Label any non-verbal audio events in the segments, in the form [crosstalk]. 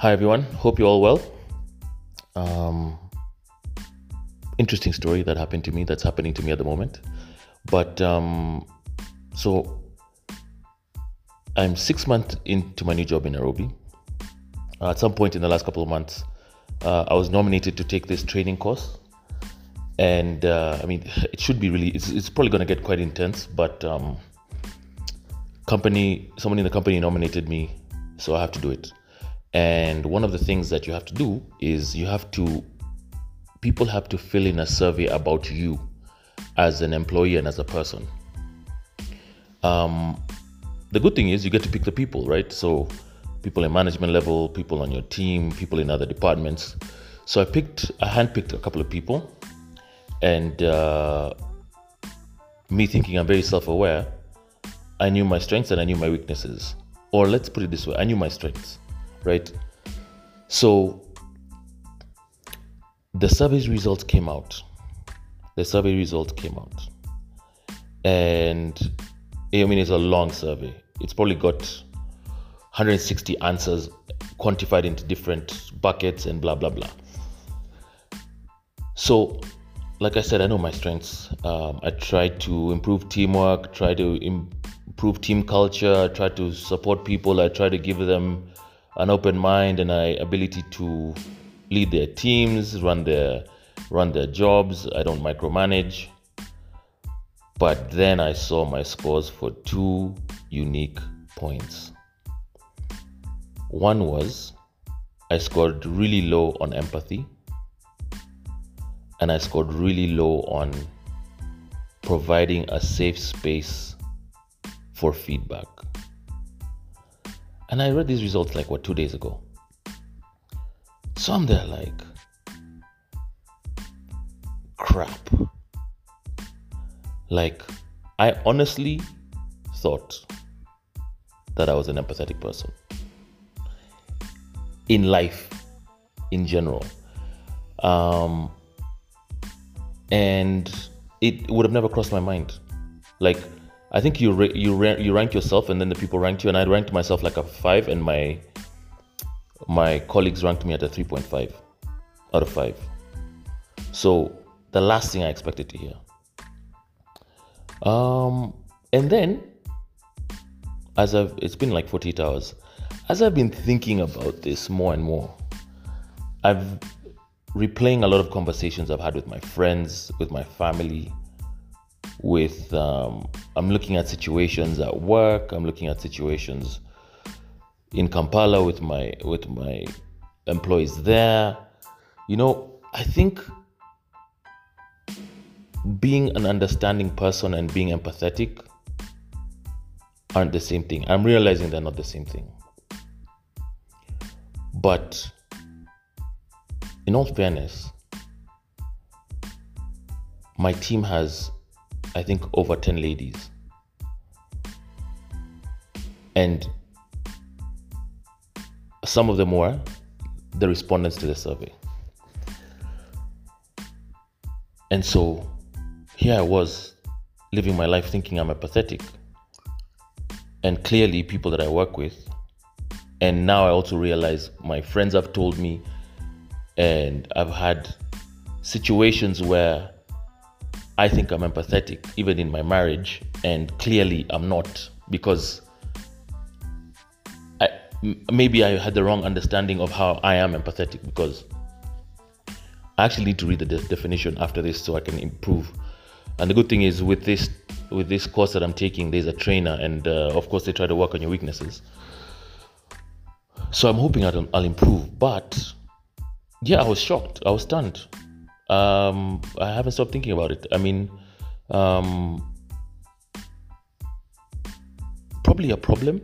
Hi, everyone. Hope you're all well. Um, interesting story that happened to me that's happening to me at the moment. But um, so I'm six months into my new job in Nairobi. Uh, at some point in the last couple of months, uh, I was nominated to take this training course. And uh, I mean, [laughs] it should be really, it's, it's probably going to get quite intense, but um, company, someone in the company nominated me, so I have to do it. And one of the things that you have to do is you have to, people have to fill in a survey about you as an employee and as a person. Um, the good thing is you get to pick the people, right? So people in management level, people on your team, people in other departments. So I picked, I handpicked a couple of people, and uh, me thinking I'm very self-aware, I knew my strengths and I knew my weaknesses. Or let's put it this way, I knew my strengths, right? So the survey results came out. The survey results came out, and I mean it's a long survey. It's probably got 160 answers quantified into different buckets and blah blah blah. So, like I said, I know my strengths. Um, I try to improve teamwork, try to improve team culture, I try to support people, I try to give them an open mind and an ability to lead their teams, run their run their jobs. I don't micromanage. But then I saw my scores for two unique points. One was I scored really low on empathy, and I scored really low on providing a safe space for feedback. And I read these results like what two days ago. So I'm there like, crap. Like, I honestly thought that I was an empathetic person in life in general. Um, and it would have never crossed my mind. Like, I think you ra- you ra- you rank yourself, and then the people ranked you, and I ranked myself like a five, and my my colleagues ranked me at a three point five out of five. So the last thing I expected to hear. Um, and then, as I've, it's been like 48 hours, as I've been thinking about this more and more, I've replaying a lot of conversations I've had with my friends, with my family, with, um, I'm looking at situations at work, I'm looking at situations in Kampala with my, with my employees there. You know, I think being an understanding person and being empathetic aren't the same thing. I'm realizing they're not the same thing. But in all fairness, my team has, I think, over 10 ladies. And some of them were the respondents to the survey. And so here I was living my life thinking I'm apathetic. And clearly, people that I work with, and now I also realize my friends have told me, and I've had situations where I think I'm empathetic, even in my marriage, and clearly I'm not because maybe I had the wrong understanding of how I am empathetic because I actually need to read the de- definition after this so I can improve and the good thing is with this with this course that I'm taking, there's a trainer, and uh, of course they try to work on your weaknesses. So I'm hoping I'll, I'll improve. But yeah, I was shocked. I was stunned. Um, I haven't stopped thinking about it. I mean, um, probably a problem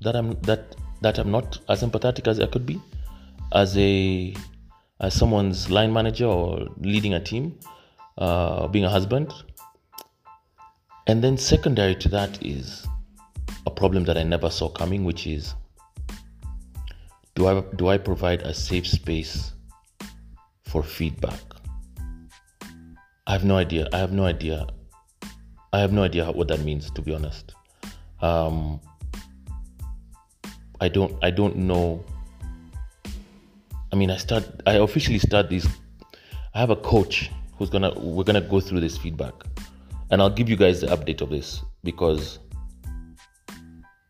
that I'm that that I'm not as empathetic as I could be as a as someone's line manager or leading a team uh, being a husband. And then, secondary to that, is a problem that I never saw coming, which is do I, do I provide a safe space for feedback? I have no idea. I have no idea. I have no idea what that means, to be honest. Um, I don't. I don't know I mean, I start, I officially start this. I have a coach who's gonna, we're gonna go through this feedback, and I'll give you guys the update of this because,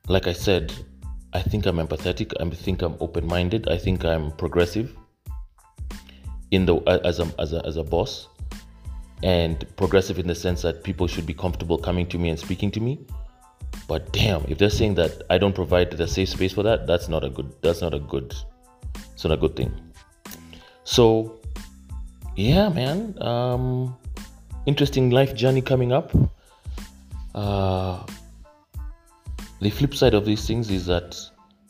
like I said, I think I'm empathetic. I think I'm open-minded. I think I'm progressive. In the as a as a as a boss, and progressive in the sense that people should be comfortable coming to me and speaking to me. But damn, if they're saying that I don't provide the safe space for that, that's not a good. That's not a good. It's not a good thing. So, yeah, man. Um, interesting life journey coming up. Uh, the flip side of these things is that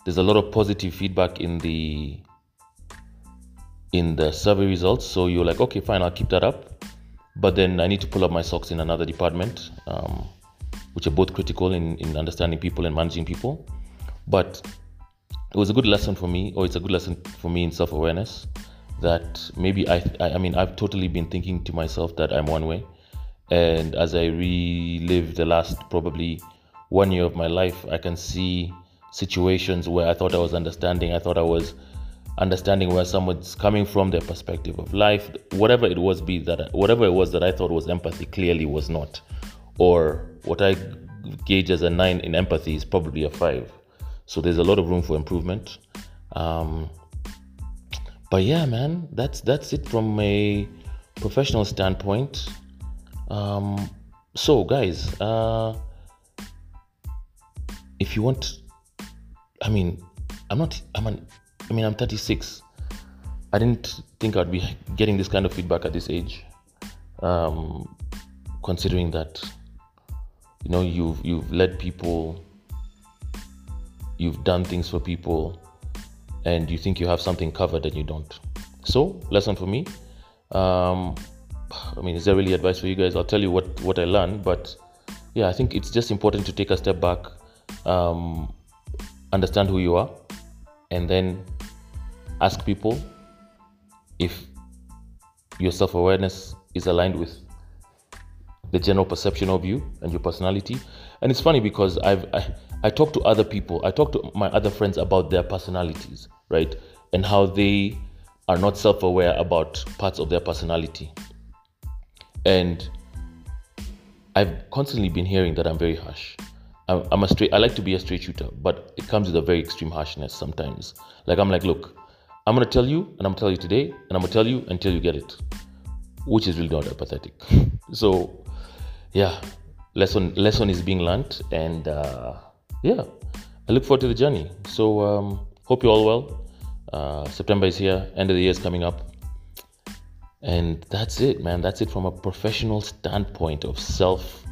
there's a lot of positive feedback in the in the survey results. So you're like, okay, fine, I'll keep that up. But then I need to pull up my socks in another department. Um, which are both critical in, in understanding people and managing people. But it was a good lesson for me, or it's a good lesson for me in self awareness that maybe I, I mean, I've totally been thinking to myself that I'm one way. And as I relive the last probably one year of my life, I can see situations where I thought I was understanding, I thought I was understanding where someone's coming from, their perspective of life, whatever it was be that whatever it was that I thought was empathy clearly was not or what I gauge as a nine in empathy is probably a five. So there's a lot of room for improvement. Um, but yeah, man, that's that's it from a professional standpoint. Um, so guys, uh, if you want, I mean, I'm not. I'm an. I mean, I'm 36. I didn't think I'd be getting this kind of feedback at this age. Um, considering that you know you've you've led people you've done things for people and you think you have something covered and you don't so lesson for me um, i mean is there really advice for you guys i'll tell you what what i learned but yeah i think it's just important to take a step back um, understand who you are and then ask people if your self-awareness is aligned with the general perception of you and your personality. And it's funny because I've I, I talk to other people, I talk to my other friends about their personalities, right? And how they are not self-aware about parts of their personality. And I've constantly been hearing that I'm very harsh. I'm, I'm a straight. I like to be a straight shooter, but it comes with a very extreme harshness sometimes. Like I'm like, look, I'm gonna tell you, and I'm gonna tell you today, and I'm gonna tell you until you get it, which is really not empathetic. [laughs] so yeah, lesson lesson is being learned, and uh, yeah, I look forward to the journey. So um, hope you're all well. Uh, September is here, end of the year is coming up, and that's it, man. That's it from a professional standpoint of self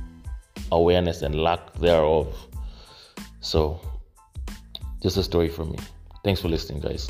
awareness and lack thereof. So, just a story from me. Thanks for listening, guys.